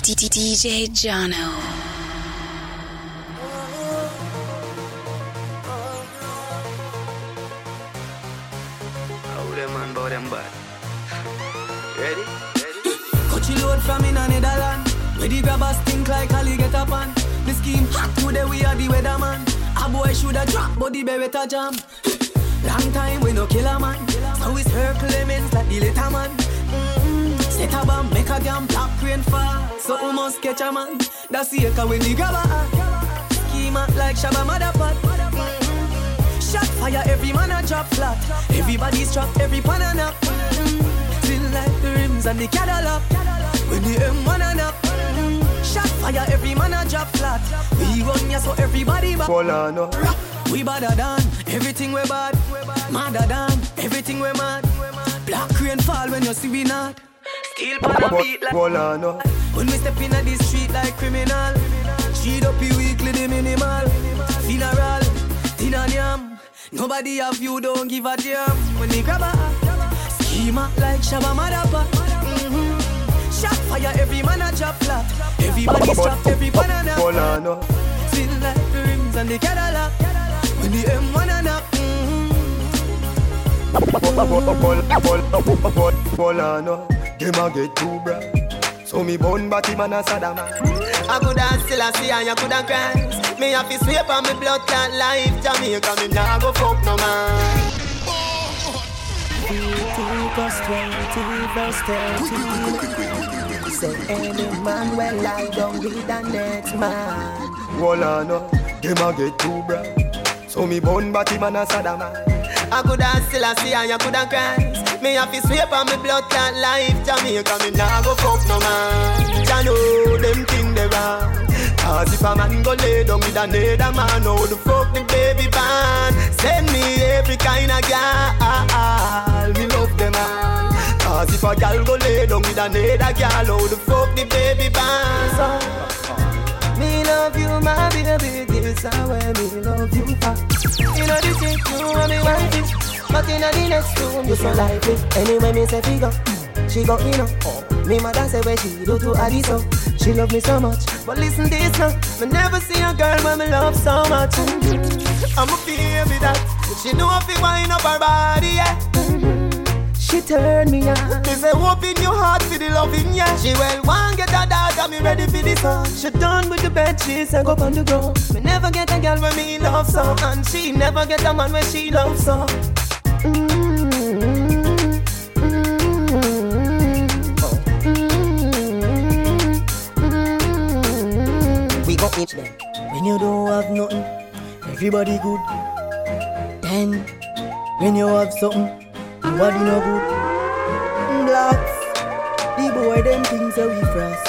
DJ Jono. How them man bow them bad? Ready? Coachy load from in a Netherland. Where the grabbers think like Ali get up on. The scheme hot today we are the weatherman. A boy shoulda drop, but the better jam. Long time we no kill a man. Now it's her Clemens like the later man. Mm-hmm. Set a bomb, make a damn black rain fall. So we must catch a man. That's the echo when the grabber. Schema like Shabba Motherpot. Mm-hmm. Shot fire, every man a drop flat. Everybody's trapped, every pan a. Mm-hmm. Still like the rims and the Cadillac. When the M1 a knock. Mm-hmm. Shot fire, every man a drop flat. We run ya so everybody back. We badder than everything we bad. Madder than everything we mad. Black rain fall when you see we not. Steel pan a beat like Polano. when we step in the street like criminal. Street up the weekly the minimal. Funeral, dinner yam. Nobody have you don't give a damn. When they grab a schema like Shabba Madapa. Mm-hmm. Shot fire, every man a drop flat. Everybody's trapped, every banana. Polano. Still like the rims and the Cadillac. When the M1 a knock. Polano. Them a get too bright. So me bone body man a Saddam. I coulda still a see and you coulda cry. Me have to sweep on me blood clot life. Jamaica, me nah go fuck no man. Leviticus 20 verse 30 Say any man will lie down with the next man Polano. Them a get too bright. So me bone body man a Saddam. I coulda still a see and you coulda cry. Me have to sweep on me blood clot life. Jamaica, me nah go fuck no man. Ya know them thing they wrong. Cause if a man go lay down with another man, how the fuck the baby ban? Send me every kind of girl. Me love them all. Cause if a girl go lay down with another girl, how the fuck the baby ban? Me love you, my baby. This is where me love you for. You know this is you and me wife. But in the next room, you so like it. Anyway, me say figure, she go in up. Me mother say where she do to Adiso. She love me so much, but listen this now. Me never see a girl when me love so much. I'm a baby that she know if wind up her body, yeah. She turn me on Me say open your heart for the loving, yeah. She well want get a dog, and me ready for this one. She done with the bed sheets and go on the ground Me never get a girl when me love so, and she never get a man when she love so. We go each them When you don't have nothing Everybody good Then When you have something Nobody no good. Mm, Blacks The boy them things say we frost.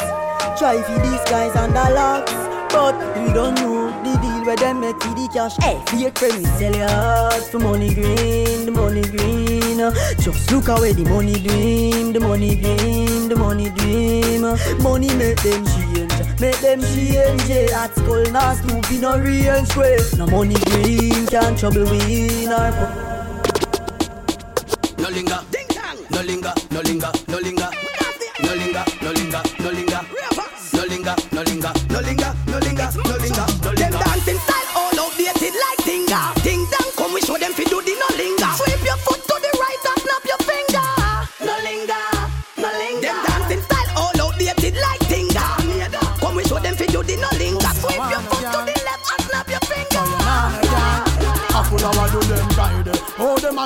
Try for these guys under locks. But we don't know the deal where them make for the cash. Hey, fake friend we sell your heart for money green The money green. Just look away the money dream The money dream, the money dream. Money make them change Make them change. At school not stupid no range way No money green can't trouble we in our no linger, no linger. No linger, no linger, no linger. No linger, no linger, no linger, no linger, no linger, no linger. Them dancing style all outdated like tinga. Ding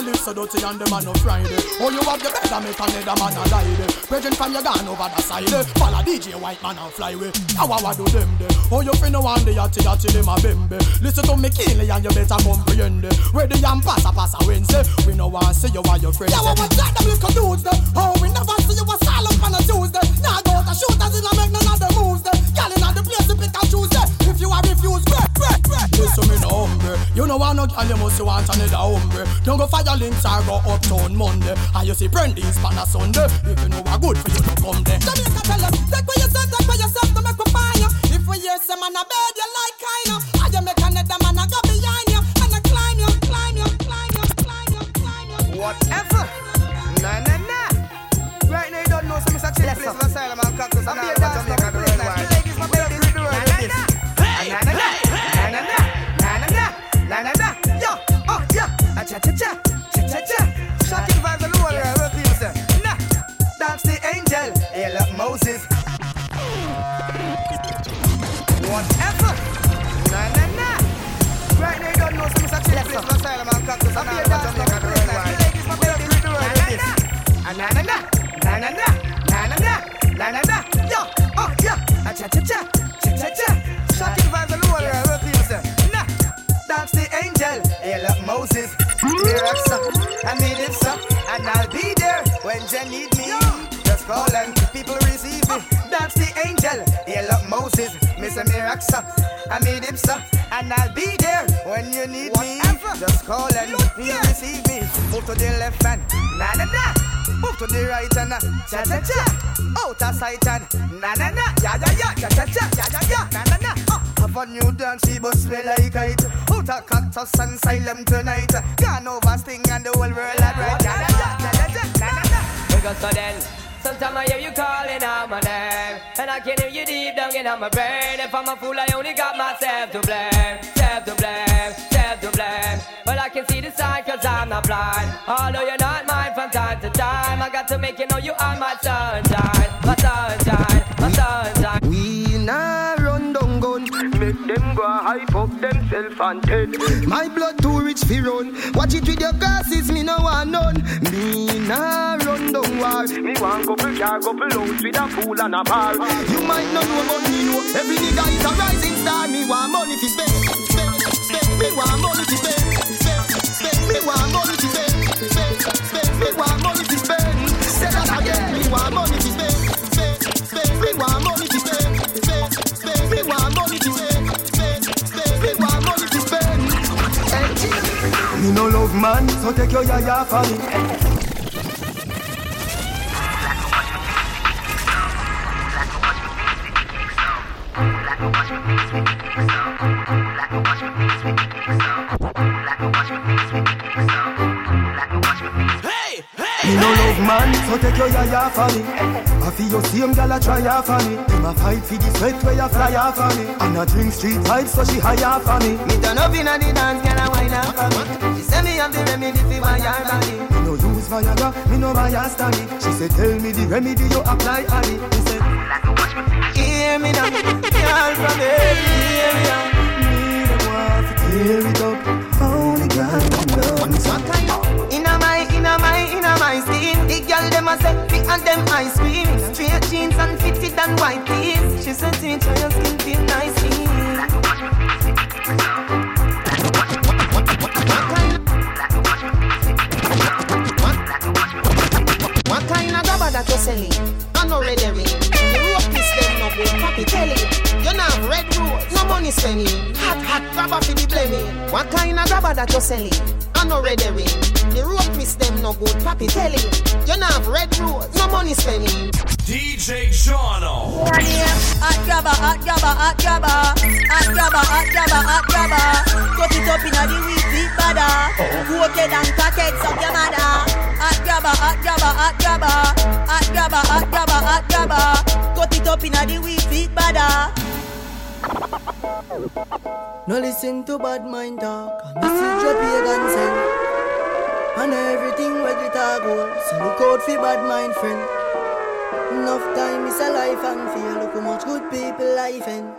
Oh, them a live so dirty and them a no Friday. Oh, you have your and make another man a lie Brethren from your gun over the side Follow DJ White Man and fly away. Now what do them de Oh, you finna one the yachty yachty them a bembe Listen to me keenly and you better comprehend Where the yam pass a pass a Wednesday We no want see you and your friends Yeah, what was that them little dudes de Oh, we never see you a silent on a Tuesday. Now go to shooters in a make none of the moves de Girl in the place to pick and choose de If you are refused, great, great, great me no hungry. You know want no girl you must want another hungry. Don't go fire links or go uptown Monday. And you see Brandy's pan a Sunday. If you know what good for you to come there. Jamaica tell us Take what yourself, take what yourself to make me find you If we hear some man a bed you like kind of And you make another man a go behind you? And I climb you, climb you, climb you, climb you, climb you. Whatever. Nah, nah, nah. Right now you don't know some Mr. Chill place. Of asylum and cactus and all I made it so, and I'll be there when you need me. Just call and people receive me. That's the angel. Look, Moses, Mr. Miraxa, I made it so, and I'll be there when you need me. Just call and you receive me. Move to the left hand, na na na. Move to the right and cha cha cha. Out of sight and na na na. Ya ya ya, cha cha cha, ya ya ya, na na na. Uh, have a new dance, she bust me like it. Out of cactus and silent tonight. Gone over sting and the whole world at right. Ya ya ya, cha cha cha, na na na. Because so then, sometimes I hear you calling out my name, and I can hear you deep down in my brain. If I'm a fool, I only got myself to blame, self to blame, self to blame. But I can see the sign cause I'm not blind. Although you're not mine from time to time, I got to make you know you are my sunshine, my sunshine, my sunshine. We nah run down gun, make them go hype up themself and dead. My blood too rich fi run. Watch it with your glasses, me no want none. Me nah run down war. Me want couple car, couple house with a pool and a bar. You might not know but me know. Every nigga is a rising star. Me want money fi spend, spend, spend. Me want money fi spend, spend, spend. Me want money fi spend, spend, spend. Me want money fi spend. Say that again. Me want money fi spend, spend, spend. Me want money fi spend, spend, spend. Me want money fi spend, spend, spend. Me want money fi spend. Hey, Me no love man, so take your yaya for me. Me no love man, so take your yaya for me. I feel your same gal a try off for me. Them a fight for the sweat where you fly off for me. And a drink street vibes, so she high off for me. Me turn up inna the dance, girl a wine up for me. She say me have the remedy fi why your body. Me no use Viagra, me no buy a. She say tell me the remedy you apply, Ali. Me said, watch me. Hear me now, girl from every area. me no want to tear it up. Only God can love me. What kind of inna my inna my inna my skin? The girl dem a say fit and them ice cream. Straight jeans and fitted and white tees. She said teacher your skin feel nice. What kind of gabba that you selling? I no red herring. The rope is them no good. Papi telling you have red rose, no money spending. Hot hot grabber for the blaming. What kind of grabber that you selling? I no red herring. The rope is them no good. Papi telling you not have red rose, no money spending. DJ Jono. Hot grabber, hot grabber, hot grabber, hot grabber, hot grabber, hot grabber. Cut it up inna the wheat wheat bada. Coated and packaged up your mother. Hot grabber, hot grabber, hot grabber, hot grabber, hot grabber, hot grabber. Cut it up inna the wheat wheat bada. No listen to bad mind talk. Message your pagan send. And everything where a go. So look out for bad mind friend. Enough time is a life and feel look how much good people life in.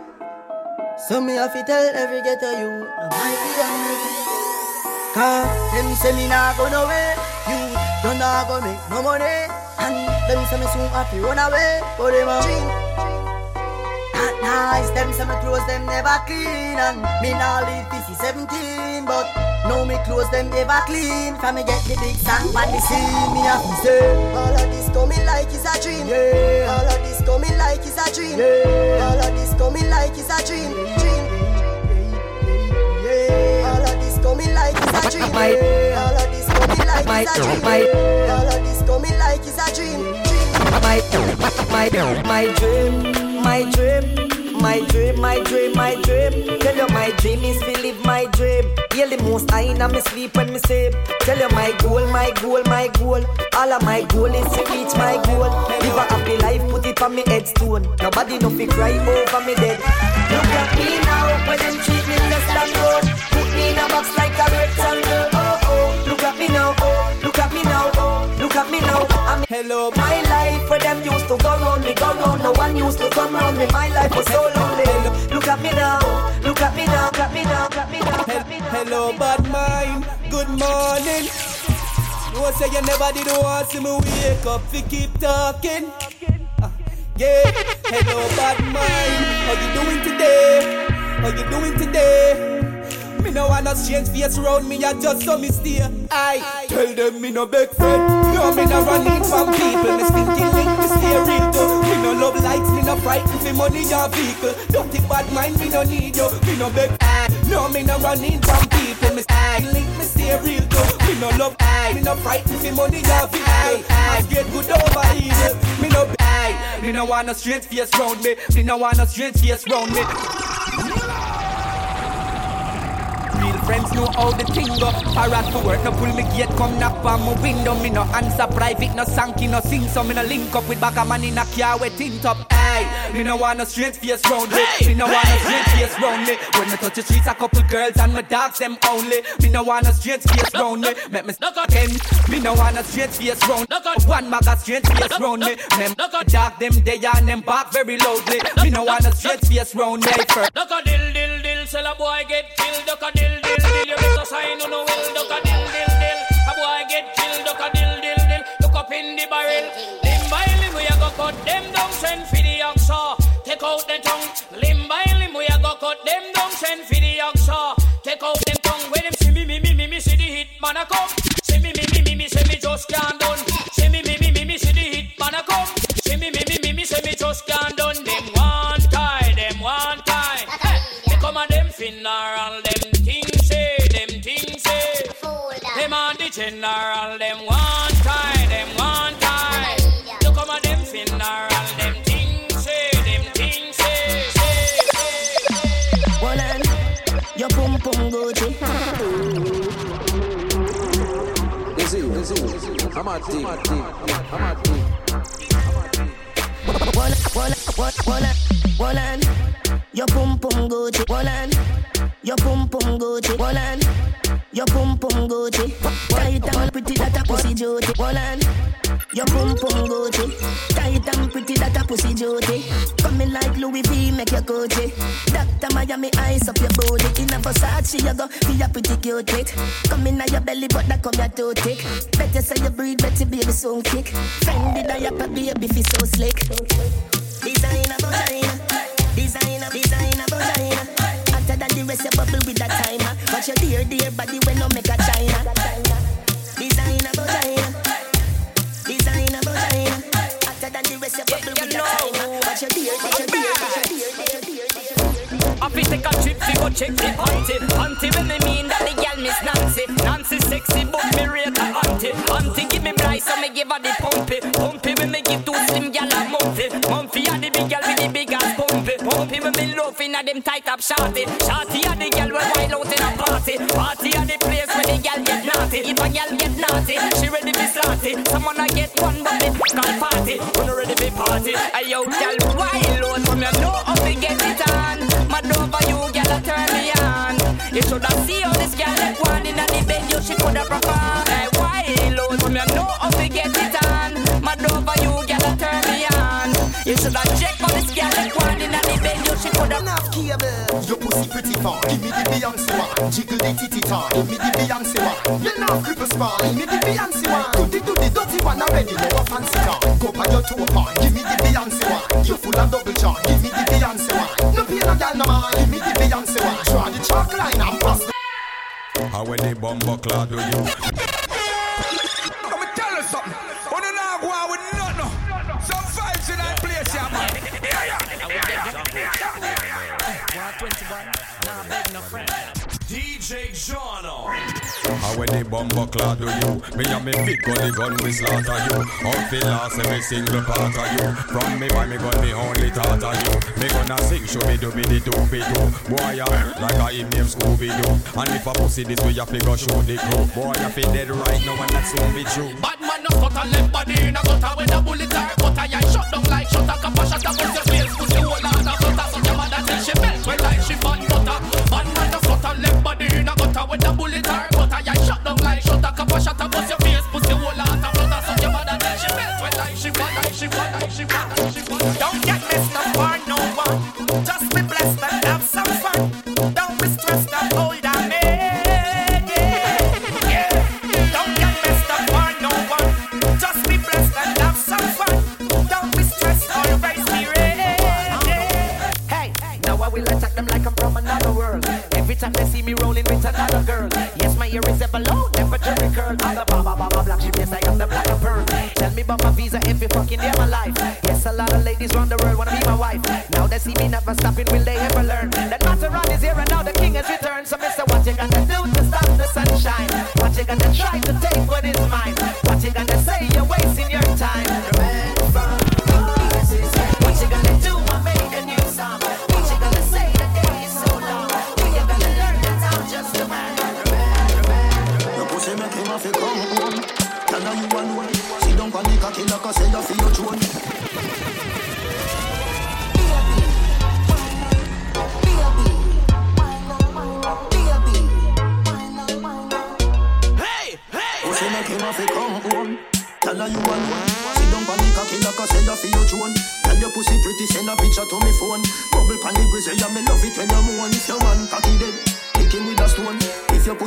So me have to tell every ghetto you, no might be angry. Cause them say me nah go nowhere, you don't nah go make no money. And them say me soon have to run away, but them a. Not nice, them say me clothes them never clean. And me nah live this is 17 But now me clothes them ever clean. From me get the big song on the scene Me have to say All of this coming like is a dream. Yeah. All of this coming like is a dream. Yeah. All of this coming like is a dream. Dream. Yeah. All of this coming like is a dream. yeah. All of this coming like is a dream. yeah. All of this coming like is a dream. Dream. My, my, my dream, my dream, my dream, my dream, my dream. Tell you my dream is to live my dream. Hear the most I in me sleep when me sleep. Tell you my goal, my goal, my goal. All of my goal is to reach my goal. Live a happy life, put it on me headstone. Nobody no fi cry over me dead. Look at me now, when them treat me less than gold. Put me in a box like a hello, my life where them used to go round me, go round. No one used to come round me. My life was so lonely. Look at me now, look at me now, look at me now, look me now. me now. Hello, bad mind. Good morning. No say you never did want see me wake up, fi keep talking. Uh, yeah, hello bad mind. How you doing today? How you doing today? Me no want no strange face around me, I just saw me stay. I tell them me no beg friend. No, me no running from people. Me stinky link, me stay real too. Me no love lights, me no frightened for money or vehicle. Don't think bad mind, me no need you. Me no beg. No, me no running from people. Me stinky link, me stay real too. Me no love, me no frightened for money or vehicle. I get good over evil. Me no beg. Me no want no strange face round me. Me no want no strange face round me. Friends know how the thing go. Parrot for work, no pull me gate, come knock on my window. Me no answer private, no sanky, no sing. So me no link up with back a man in a car with tint up. Aye, me no want no straight face round me. Me no want no straight face round me. When me touch the streets, a couple girls and my dogs them only. Me no want no straight face round me. Make me stuck again. Me no want no straight face round. One mag a straight face round me. Them dog them they and them back very loudly. Me no want no straight face round me. Duck a dill dill dill, sell a boy get killed. Duck a dill dill, you better sign on no will. Duck a dill dill dill, a boy get killed. Duck a dill dill dill, look up in the barrel. Limb by limb we a go cut them down, send for the oxa. Take out the tongue. Limb by limb we a go cut them down, send for the oxa. Take out them tongue. When them see me me me me me see the hit man a come. See me me me me me see me just can't done. See me me me me me see the hit man a come. See me me me me me see me just can't done. Them one tie, them one tie. Hey, they come and them funeral, on the general, them one tie, them one tie. You come and them funeral, them things say, them things say. say, say. Woman, your pum pum Gucci. This is, this is, I'm a team, I'm a team. Woman, woman, woman, woman, your pum pum Gucci. Woman, your pum pum Gucci. Woman, your pum pum Gucci. Tight and pretty that a pussy duty. Woman, your pum pum Gucci. Tight and pretty that a pussy duty. Coming like Louis V, make your Gucci. Doctor Miami eyes up your booty. In a Versace, you go be a pretty cute it. Come in your belly, but that come your too thick. Better say you breathe, better baby so kick. Fendi diaper, baby feel so slick. Designer vagina, designer, designer vagina. Hotter than the rest, you bubble with that timer. Watch your dear, dear body when no make a china. Designer vagina, designer vagina. Hotter than the rest, you bubble with that timer. Watch your dear, watch your dear, watch your dear, watch your dear, watch your dear. I fi take a trip fi go check the auntie Auntie when me mean that the gal miss Nancy. Nancy sexy but me rate her auntie. Auntie give me price so me give her the pumpy. Pumpy when me give to slim gal a mumpy Mumpy a the big gal with the big ass pumpy. Pumpy when me love inna them tight up shorty. Shorty a the gal when wild out in a party. Party a the place where the gal get naughty. If a gal get naughty she ready fi slaughty Someone a get one but it call party. When ready fi party. Ayo gal wild out from you know how to get it on Mad over you, girl, a turn me on. You shoulda see how this girl let one inna the bed, you she coulda perform. Hey, wild out, from you know how to get it on. Mad over you, girl, a turn me on. You shoulda check this girl let one inna the bed, she coulda. Enough cable. Your pussy pretty far, give me the Beyonce one. Jiggle the titty tar, give me the Beyonce one. You know cripple spawn, give me the Beyonce one. Do the do the dirty one already, no a fancy car. Go by your toe part, give me the Beyonce one. You full of double charm, give me the Beyonce one. No pay no girl no man, give me the Beyonce one. Draw the chalk line and pass. How when the bumbo clad do you? DJ Jono. How when the bumbo clad do you? Me and me big gun, the gun we slaughter you. Up the last every single part of you. From me why me gun me only thought of you. Me gonna sing show me do me the doobie doo. Boy I like a him name Scooby Doo. And if I pussy this way, you fi go show the crew. Boy I fi dead right now and that's soon be true. Bad man no cut a left body in a gutter when the bullet are cut a yeah shut down like shut a cap a shut a bust your face put your whole hand a flutter so your mother till she melt when like she fat butter. Man cut a left body in a gutter when the bullet cut a yeah shut down like shut a cap a shut a bust your face your whole hand a flutter so your mother till she melt when like she fat like she fat like she fat like she fat. Don't get messed up for no one. Just of round the world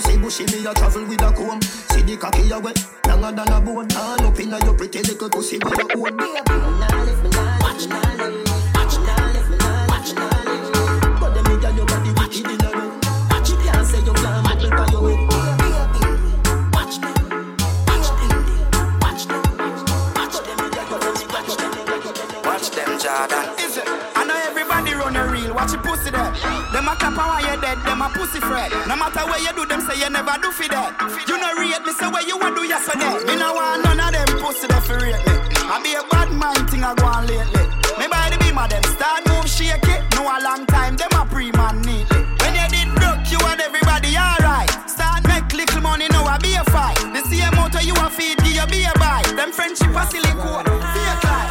Your bushy, me a travel with a comb. See the cocky a wet, longer than a bone. All up inna your pretty little pussy with your own. Watch me, watch me, Them a clap while you dead. Them a pussy friend. No matter where you do, them say you never do for that. You know rate me, say where you want do yesterday. Me no want none of them pussy there for rate me. I be a bad mind thing I go on lately. Me by the beam of them start move shake it. No a long time, them a pre-man neatly. When you did broke, you and everybody alright. Start make little money, now I be a fight. The same motor you a feed, give you be a buy. Them friendship a silly code, fake life.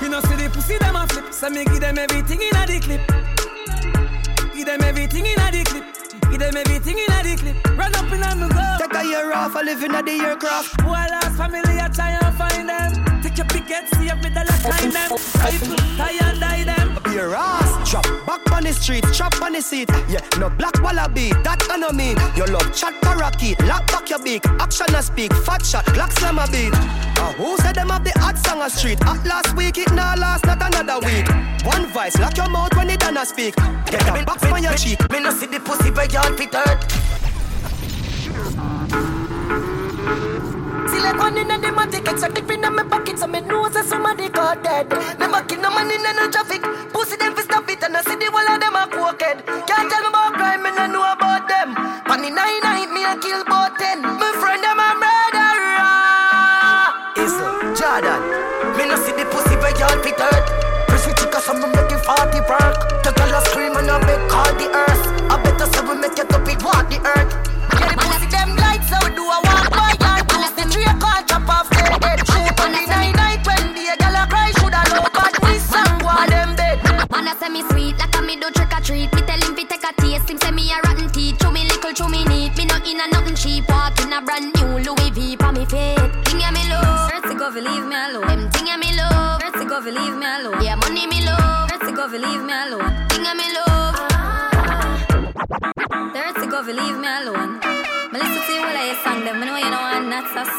You know, see the pussy them a flip, so me give them everything in a the clip. Give them everything in a the clip. Give them everything in a the clip. Run up in on me go. Take a year off, I live in a the aircraft. Who I lost family, I try and find them. Take your head, see every dollar find them. People tie and die them. Your ass, chop back on the street, chop on the seat. Yeah, no black wallaby, that I no mean. Your love chat parakeet, lock back your beak, action a speak, fat shot, clock slam a beat. Uh, who said them have the hot song a street? At last week, it now last, not another week. One voice, lock your mouth when it done a speak. Get a box on your cheek. Me no see the pussy by y'all fit hurt. Select one in the matic, extra dip in my pocket, so me know say somebody got dead. Never kill no man in no traffic. Pussy them fi stop it, and I see the wall of them a crooked. Can't tell me about crime, me no know about them. On the nine night, me a kill about ten. My friend them a murderer. Ah. Isle, Jordan. Me no see the pussy by y'all fit hurt. Pretty chica, some me make it party work. The girl a scream and I beg call the earth. I better say we make it up, it walk the earth.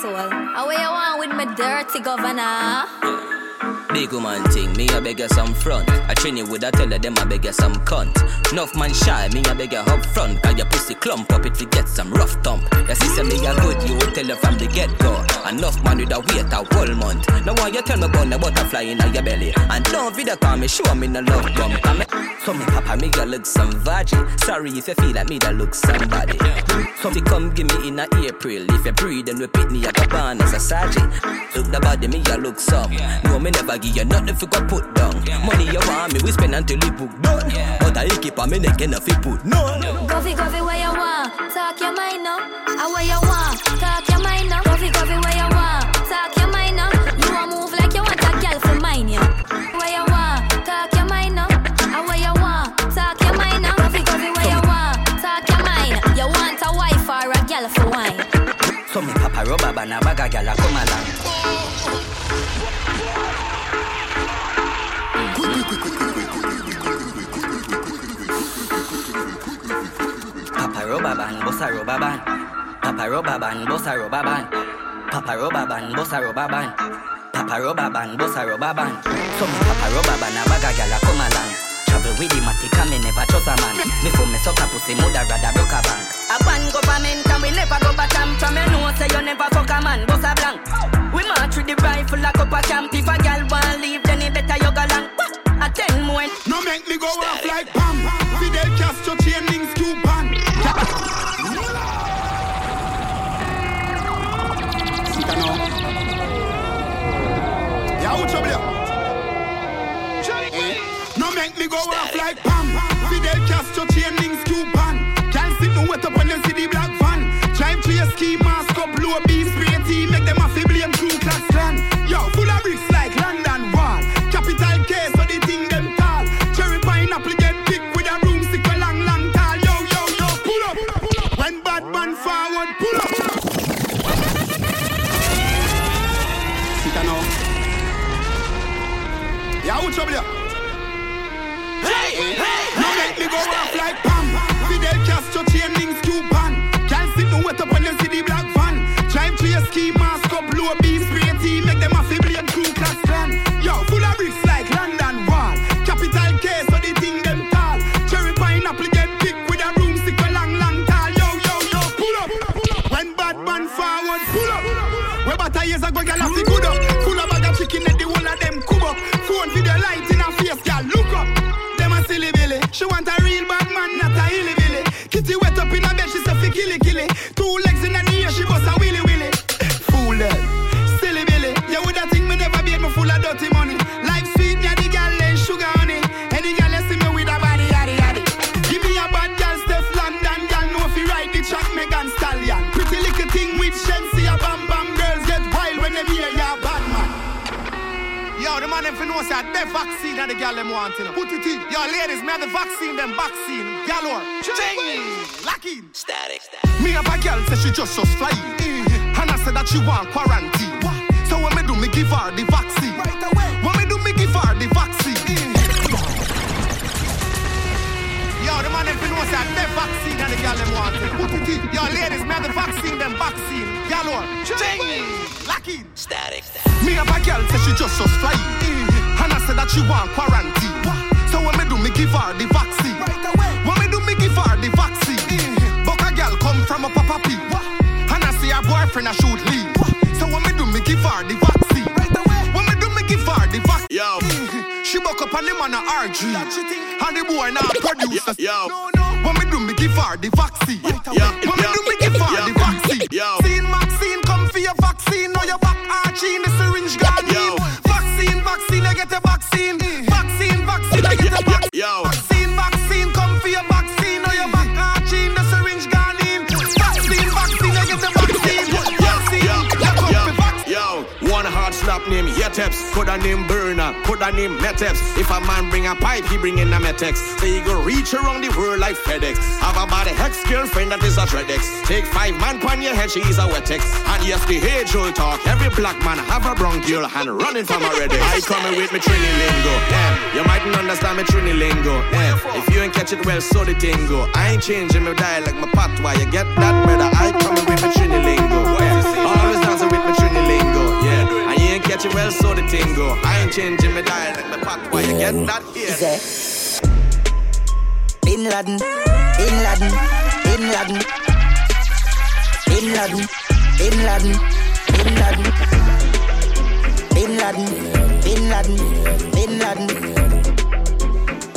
Soul. How you want with me dirty governor? Big woman thing, me a beg you some front. I train you with a teller, them I beg you some cunt. Enough man shy, me a beg you up front. Cause your pussy clump up to get some rough thump. You see, say me a good, you will tell her from the get go. Enough man with a wait a whole month. Now why you tell me about the butterfly in your belly? And don't video call me, show me no love. Come me, so me papa me you look some virgin. Sorry if you feel like me that look somebody. So me come give me in a April. If you breathe then repeat me, I go born as a sergeant. Look the body me you look some. No me never give you nothing if you go put down. Yeah. Money you want me we spend until the book done. But I keep on me neck enough you put none. Go fi, go fi where you want, talk your mind now. Ah, where you want, talk your mind now. Go fi, go fi where you want, talk your mind now. You want move like you want a girl for mine, yeah. Where you want, talk your mind now. Ah, where you want, talk your mind now. Go fi, go fi where you want, talk your mind. You want a wife or a girl for wine. So me papa rubber band a bag a gyal a come rubber band, boss a rubber band. Papa rubber band, boss a rubber band. Papa rubber band, boss a rubber band. Papa rubber band, boss a rubber band. So me papa rubber band a bag a gyal a come along. Travel with the matic and me never trust a man. Me for me suck a pussy, mother rather broke a bank. A ban government and we never go bottom From you know say you never fuck a man, boss a blank We march with the rifle like up a camp If a gal want leave then it better you go long A ten more No make me go off like Pam Fidel Castro chain links Cuban Sit down. Yeah, who trouble you? Eh? No make me go off like Pam. Fidel Castro chain links Cuban Can't sit no wet up when them see the black van. Drive to your ski mask up low beam spray go off like Pam. Fidel Castro chain links Cuban. Can't sit no wet up when them see the black van. Drive to your ski mask up low beam spray girl them want, you know. Put it in. Yo, ladies, me have the vaccine, them vaccine. Galore. Ching. Lock in. Static. Me have a girl say she just just flying. Eh. And I said that she want quarantine. So when me do, me give her the vaccine. Right away. When me do, me give her the vaccine. Eh. Yo, the man them know say the vaccine that the girl them want. Put it in. Yo, ladies, me have the vaccine, them vaccine. Galore. Ching. Lock in. Static. Me have a girl say she just just flying. Eh. And I said she want quarantine. So when me do, me give her the vaccine. Right away. When me do, me give her the vaccine. Mm-hmm. But a girl come from a papa pee. And I see her boyfriend a shoot leave. So when me do, me give her the vaccine. Right away. When me do, me give her the vaccine. Yo. Mm-hmm. She buck up on him on a RG. And the boy now produce. Yo. When me do, me give her the vaccine. Right away. When me do, me give her the vaccine. Yo. Seen vaccine, come for your vaccine. Now your back arching, the syringe gone name Yeteps, coulda name Burner, coulda name Meteps. If a man bring a pipe, he bring in a Metex. So you go reach around the world like FedEx. Have a bad ex girlfriend that is a Dreadex. Take five man pon your head, she is a Wetex. And yes, the age old talk. Every black man have a bronchial and running from a red I coming with me Trini lingo. Yeah, you mightn't understand me Trini lingo. Yeah, if you ain't catch it well, so the tingo. I ain't changing my dialect, my patois. You get that, brother? I coming with me Trini lingo. Yeah, always dancing with me. And you ain't catch it well, so the tingo. I ain't changing my dialect, my patois. You get that? Yeah. Bin Laden, Bin Laden, Bin Laden, Bin Laden, Bin Laden, Bin Laden, Bin Laden, Bin Laden, Bin Laden, Bin Laden, Bin Laden,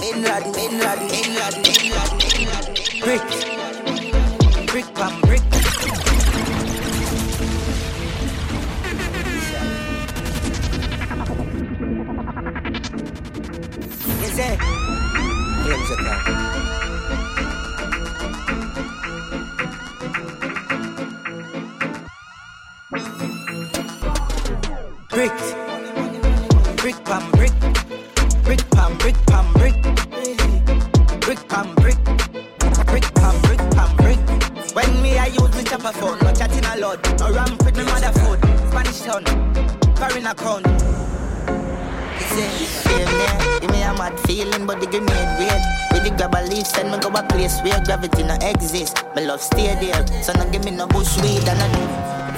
Bin Laden, Bin Laden, Bin Laden, brick, brick pam brick. Musica. Bricks. Send me go a place where gravity no exist. My love stay there, so no give me no bush weed and I Claims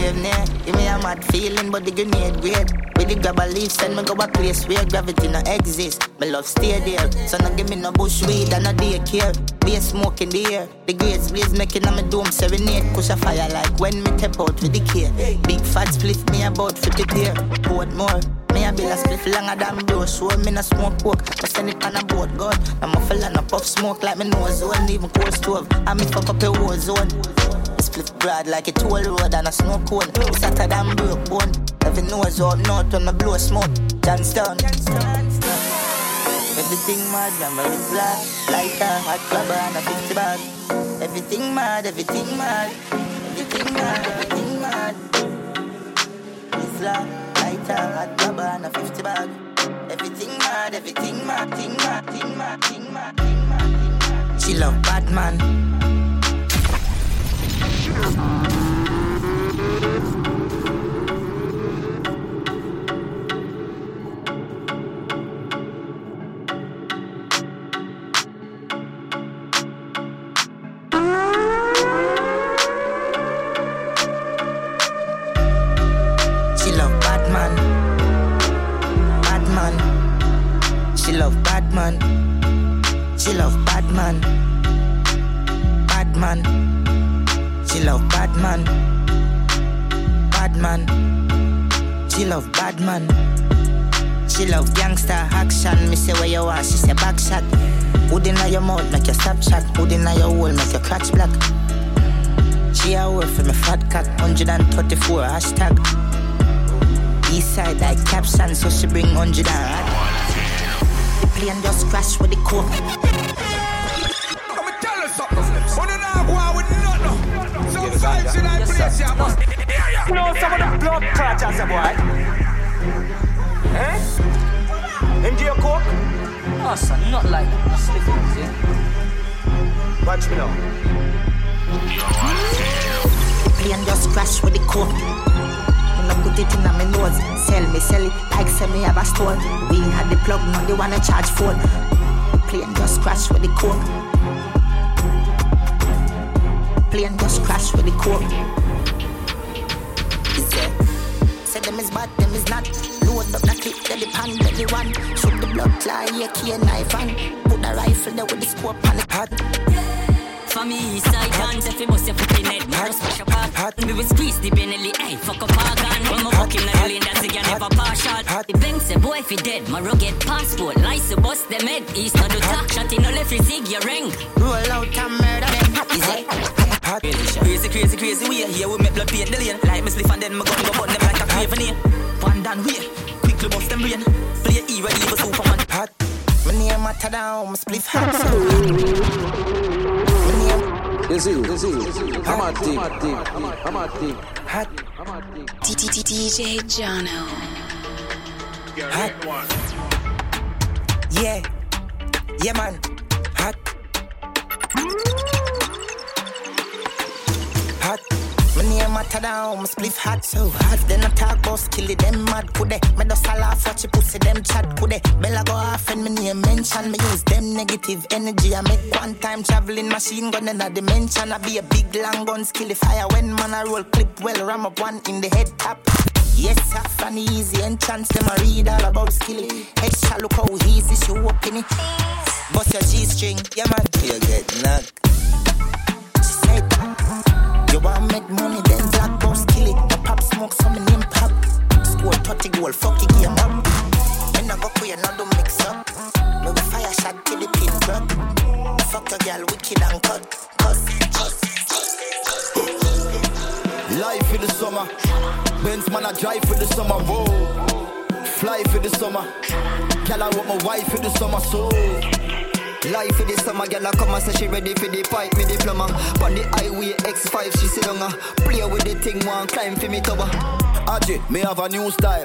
say, brave near. Give me a mad feeling, but the grenade great. With the grab a leaf, send me go a place where gravity no exist. My love stay there, so no give me no bush weed and no daycare. Be a smoke in the air. The grades blaze making on my dome serenade. Push a fire like when me tap out with the care. Big fat split me about 50 clear. Port more. Me a bill a split longer than me bro. Show me no smoke pork. I send it on a boat, God. I'm no puff smoke like me nose zone. Even cold stove. I me fuck up a war zone. Split broad like a toll road and a snow cone. It's hotter than broke bone. Every nose out north when I blow smoke. Johnstown. Everything mad, remember it's black. A hot clubber and a 50 bag. Everything mad, everything mad. Everything mad, everything mad. It's black. Like a hot clubber and a 50 bag. Everything mad, everything mad, thing mad, thing mad, thing mad, thing mad, thing mad. She love Batman. She love. Batman. She love Batman. She love. She love Batman. Batman. She love Batman. She love gangster action. Me say where you are, she say back shot. Hood inna your mouth, make your stop shot. Hood inna your hole, make your clutch black. She a work for me fat cat, 134 hashtag. East side like caption, so she bring 100 and. The plane just crash with the coke. Vibes in that place, yeah, must. You know some of the blood clutches, boy. Eh? Into your coke? Oh, son, not like slick easy. Watch me now. The plane just crash with the coke. When I put it in my nose, sell me, sell it like say me have a store. We had the plug, now they wanna charge phone. The plane just crash with the coke. Plane just crash with the coke. He said, say them is bad, them is not. Load up the clip, the pan, the one. Shoot the blood fly, yeah, key and knife and put the rifle there with the scope on the pad. For me, side dance, if you bust your in it, me just push apart. We will squeeze the Benelli, hey, fuck up our gun. When my fucking the lane, that's again never partial. The bank say, boy, if you dead, my rugged passport, license bust them head. East of the talk, shot in no left, you zig your ring. Roll out and murder them. Is it? Crazy, crazy, crazy, we here we make blood paint the lane. Like me spliff and then my gun go burn them like a craven here. One down way, quickly bust them brain. Play E ready for Superman. Hot. My name matter down, my spliff hot so. My name You see, you see, I'm a team, I'm a team. hot. DJ Jono. Hot. Yeah. Yeah, man. Hot. Hot. My name down, my spliff hot so hot. Then I talk about skill them mad could they? Me just a laugh watch you pussy them chat could they? Bella go off and me name mention me use them negative energy. I make one time traveling machine gun in a dimension. I be a big long gun skill fire when man I roll clip well ram up one in the head top. Yes, half an easy entrance. Them I read all about skilly. Extra look how easy she walking it. Bust your G string, yeah man. You get knocked. Make money, then black box kill it. The pop smoke, some name pop. Score 30 goal, fuck the game up. When I go queer, now do mix up. No fire shot till the pin drop. Fuck your girl, wicked and cut. Cuss, Life for the summer. Benz man, I drive for the summer. Whoa. Fly for the summer. Girl, I want my wife for the summer. So. Life for the summer, girl, I come and say she ready for the pipe, me diploma. On the highway X5, she sit down, uh, play with the thing, one climb for me tower. Aji, me have a new style.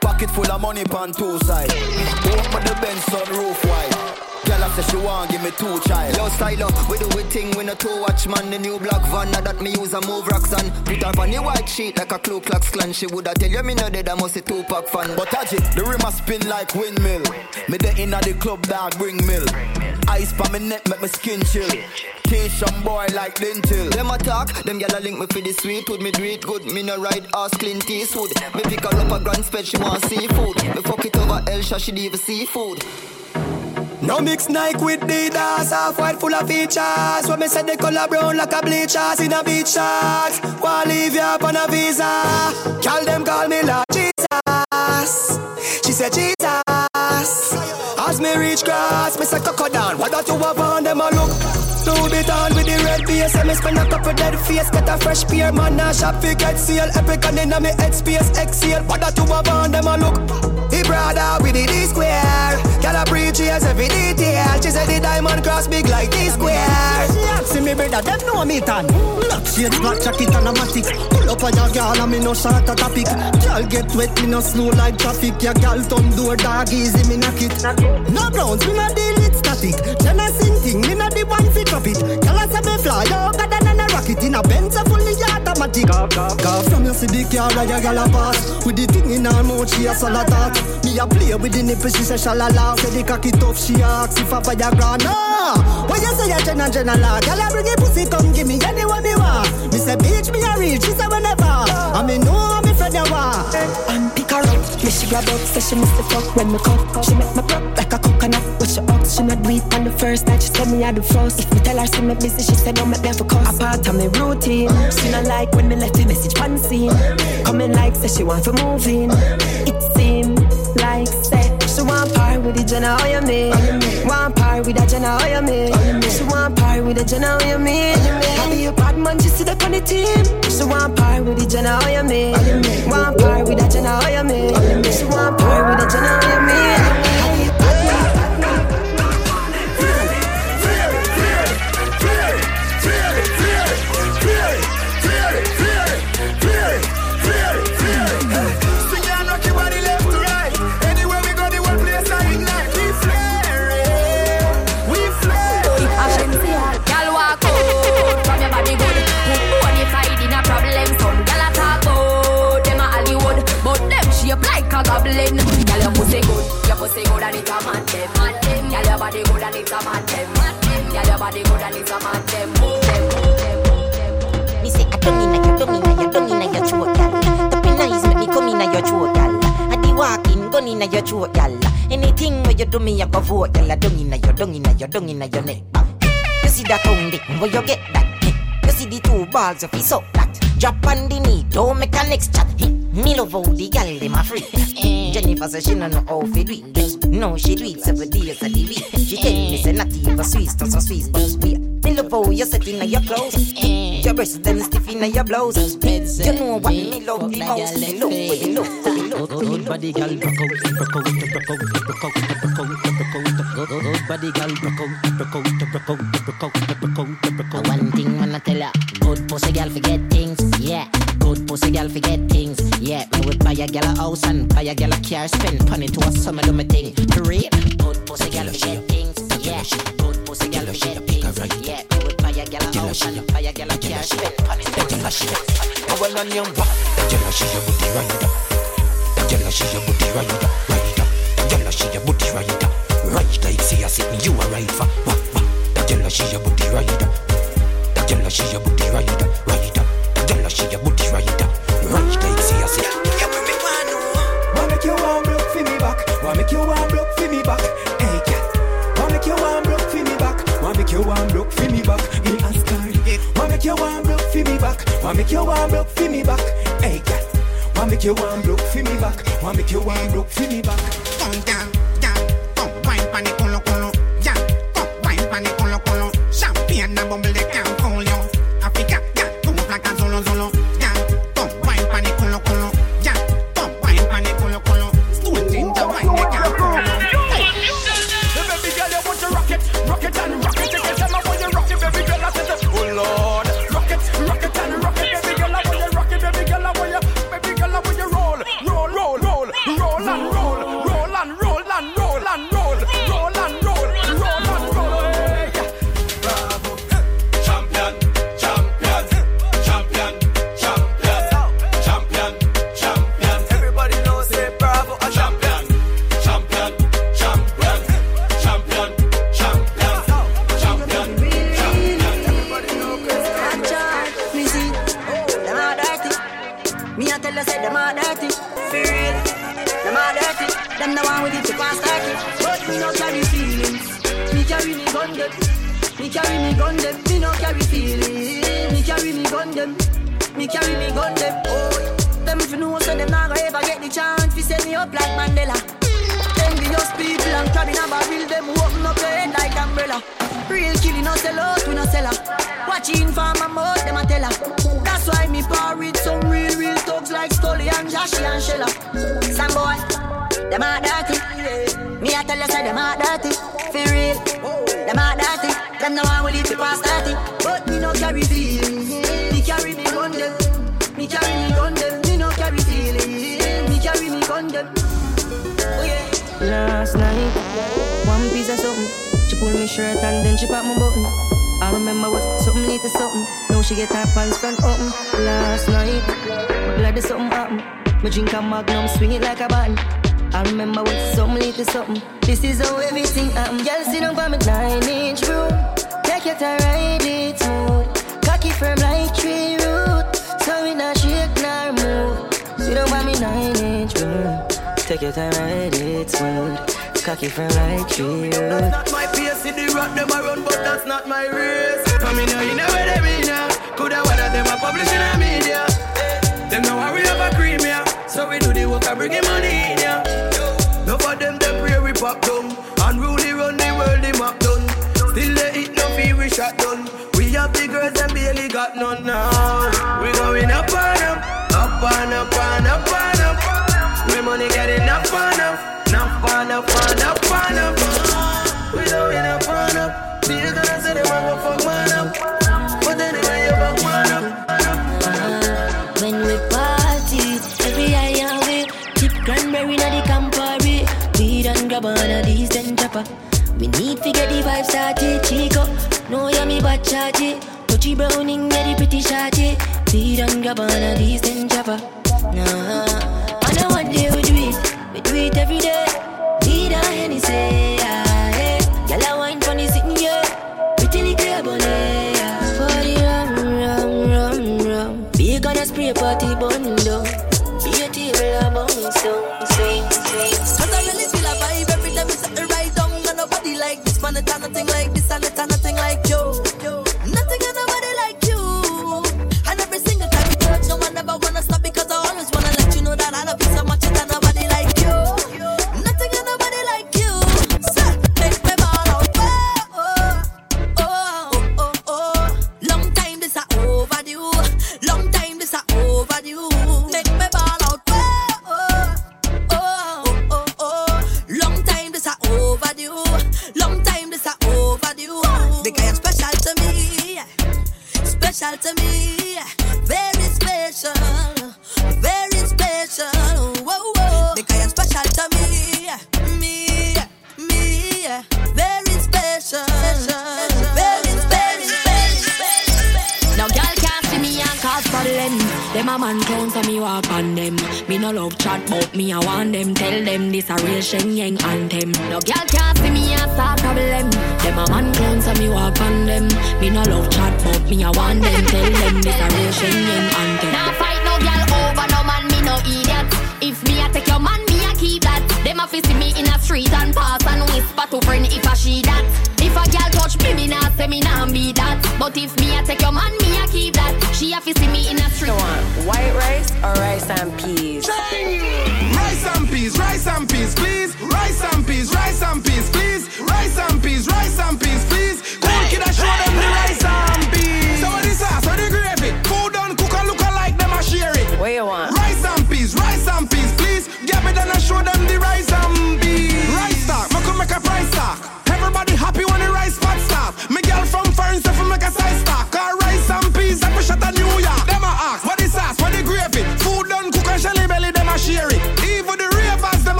Pocket full of money pan two side. Open the Benz sunroof wide. Girl, I say she want give me two child. Yo, style up, we do we thing, we no two watch man. The new black van, now that me use a move rocks on. Put her on the white sheet like a Ku Klux Klan. She woulda tell you me no dead, I must a two pack fan. But Taji, the rim a spin like windmill. Me the inna the club, dog bring mill. Ice pa me neck, make me skin chill. T-shirt boy like dental. Them attack, them gyal link me for the sweet wood. Me do it good, me no ride ass clean Eastwood. Me pick her up a grand spread, she want seafood. Me fuck it over Elsha, she leave seafood. No mix Nike with Adidas, half white full of features. When me say the color brown like a bleachers in a beach shorts. Wanna leave you up on a visa? Call them call me Lord Jesus. She said Jesus. As me reach grass, me say coco down. What that you have on them a look? Two bit on with the red base And me spend a couple dead face. Get a fresh pair Man. A shop fi get seal. Epic and inna me head space Exhale What that you have on them a look? He brother with the D square. Girl a preach yes every detail. She said the diamond cross big like D square. She asking me brother them know me tan. Black shades black jacket and a matic. Pull up on your girl and me no short a topic. Girl get wet me no slow like traffic. Your girl turn door dog easy me knock it. No browns me no deal with static. Sing thing me no the one fi drop it Girl I say me fly over than a rocket In a Benz a fully automatic. Go from you see the car and your girl a pass With the thing in her mouth she a solid talk Me a play with the nipple she say shalala Say the cocky tough she ask if I Viagra. No! What you say you Jenna Jenna la Girl I bring a pussy come give me anywhere me want. Me say bitch me a real she say whenever. And me know me friend you want And pick her up Me she grab up say she miss the fuck when me come She make me pop like a coconut With she up she not do on the first night She said me a do first If me tell her see me busy she said make me for cuss A part of me routine She not like when me left the message scene. Coming like say she want for moving. It seem like say she want par with the Jenna, oh you me Want par with the Jenna, oh you me She want par with the Jenna, oh you me Have you bad man, she sit up on the team. She want par with the Jenna, oh you me Want par with the Jenna, oh you me She want par with the Jenna, oh you me body good and it's a man them. Move them, move them, move them. Me say I don't inna your, don't inna your, don't inna your throat, gal. Tapping eyes me come inna your throat, gal. I di walking. Anything where you do me, I go vote, gal. Don't inna your, don't inna your, don't inna your neck. You see that tongue dick, where you get that? You see the two balls of his up that. Drop on the knee, don't make a next chat. Eh. Me love how the gal dem a free. Eh. Jennifer say she no know how fi do it. Just no, she do it seven days of the week. She tell me say not even Swiss, not so Swiss, but wait. Me love how you set inna your clothes. Your breasts them stiff inna your blouse. You know what me love the most. Me look, me look, me look. Good body gal, broke out, broke out, broke out, broke out, broke out, broke out. Good body gal, broke out, broke out, broke out, broke out, broke out, broke out. One thing I tell ya, good pussy gal forget things, yeah. Good pussy gal forget things, yeah. Me would buy a gal a house and buy a gal a car, spend money to a summer do me thing. Parade, good pussy gal forget things, yeah. Good pussy gal forget things, yeah. Me would buy a gal a house and buy a gal a car, spend money to a summer. I want on your back. Jella she your booty rider. Jella she your booty rider. Rider. Jella she your booty rider. Right like see her sitting you a ride for. Wah wah. Jella she your booty rider. Jella she your booty rider. Rider. Jella she your booty rider. Right like see her sitting. Yeah, me me want make you warm block for me back. Wanna make you warm block for me back. Hey, cat. Wanna make you warm block for me back. Wanna make you warm block for me back. Me ask her. Wanna make you warm block for me back. Wanna make you warm block for me back. Hey, cat. Wanna make you warm block for me back. Wanna make you warm block for me back. Come down, down, come wine pon the colo colo, yeah, come wine pon the colo colo. Champagne and bubble Me carry me gun them. Oh, them if you know so them not gonna ever get the chance. Fi set me up like Mandela. Envious people and crab a barrel, them open up your head like umbrella. Real killing no sell out, we no sell her. Watching for my mouth, them a tell her. That's why me par with some real, real thugs like Stolly and Joshy and Shella. Some boy, them a dirty. Me a tell you say them a dirty. For real, them a dirty. Them no one will it to pass 30. But me no carry feelings. Them. Oh. Last night, one piece of something. She pulled me shirt and then she popped my button. I remember was something to something. Now she get her pants front open. Last night, glad there's something happen. Me drink a magnum, swing it like a button. I remember was something to something. This is how everything happen. Girl, sit down by me nine inch room. Take it to ride it smooth. Cocky firm like tree Take your time, ride it smooth. Cocky from like tree That's not my pace, see the rock them run, but that's not my race. I mean, you know where they mean now. Coulda one them a publishing a media. Them know how we have a cream, yeah. So we do the work and bring the money in, yeah. No for them, them pray we pop down. Unruly run the world, the map done. Still they eat no fee, we shot done. We have the girls and barely got none now. We going up and up, up and up and up and We money getting up and up, up and up and up and up. We going up and up. See you gonna say they want go fuck man up, but anyway you fuck man up. When we party, every eye and we. Tip cranberry na the Campari. Weed and grab on a decent chopper. We need to get the vibe started Chico, no yummy but charge it Touchy browning, yeah the pretty shorty Weed and grab on a decent chopper. Nah,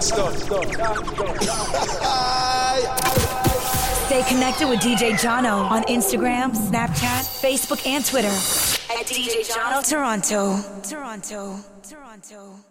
Dance done. Stay connected with DJ Jono on Instagram, Snapchat, Facebook, and Twitter at DJ Jono Toronto. Toronto. Toronto.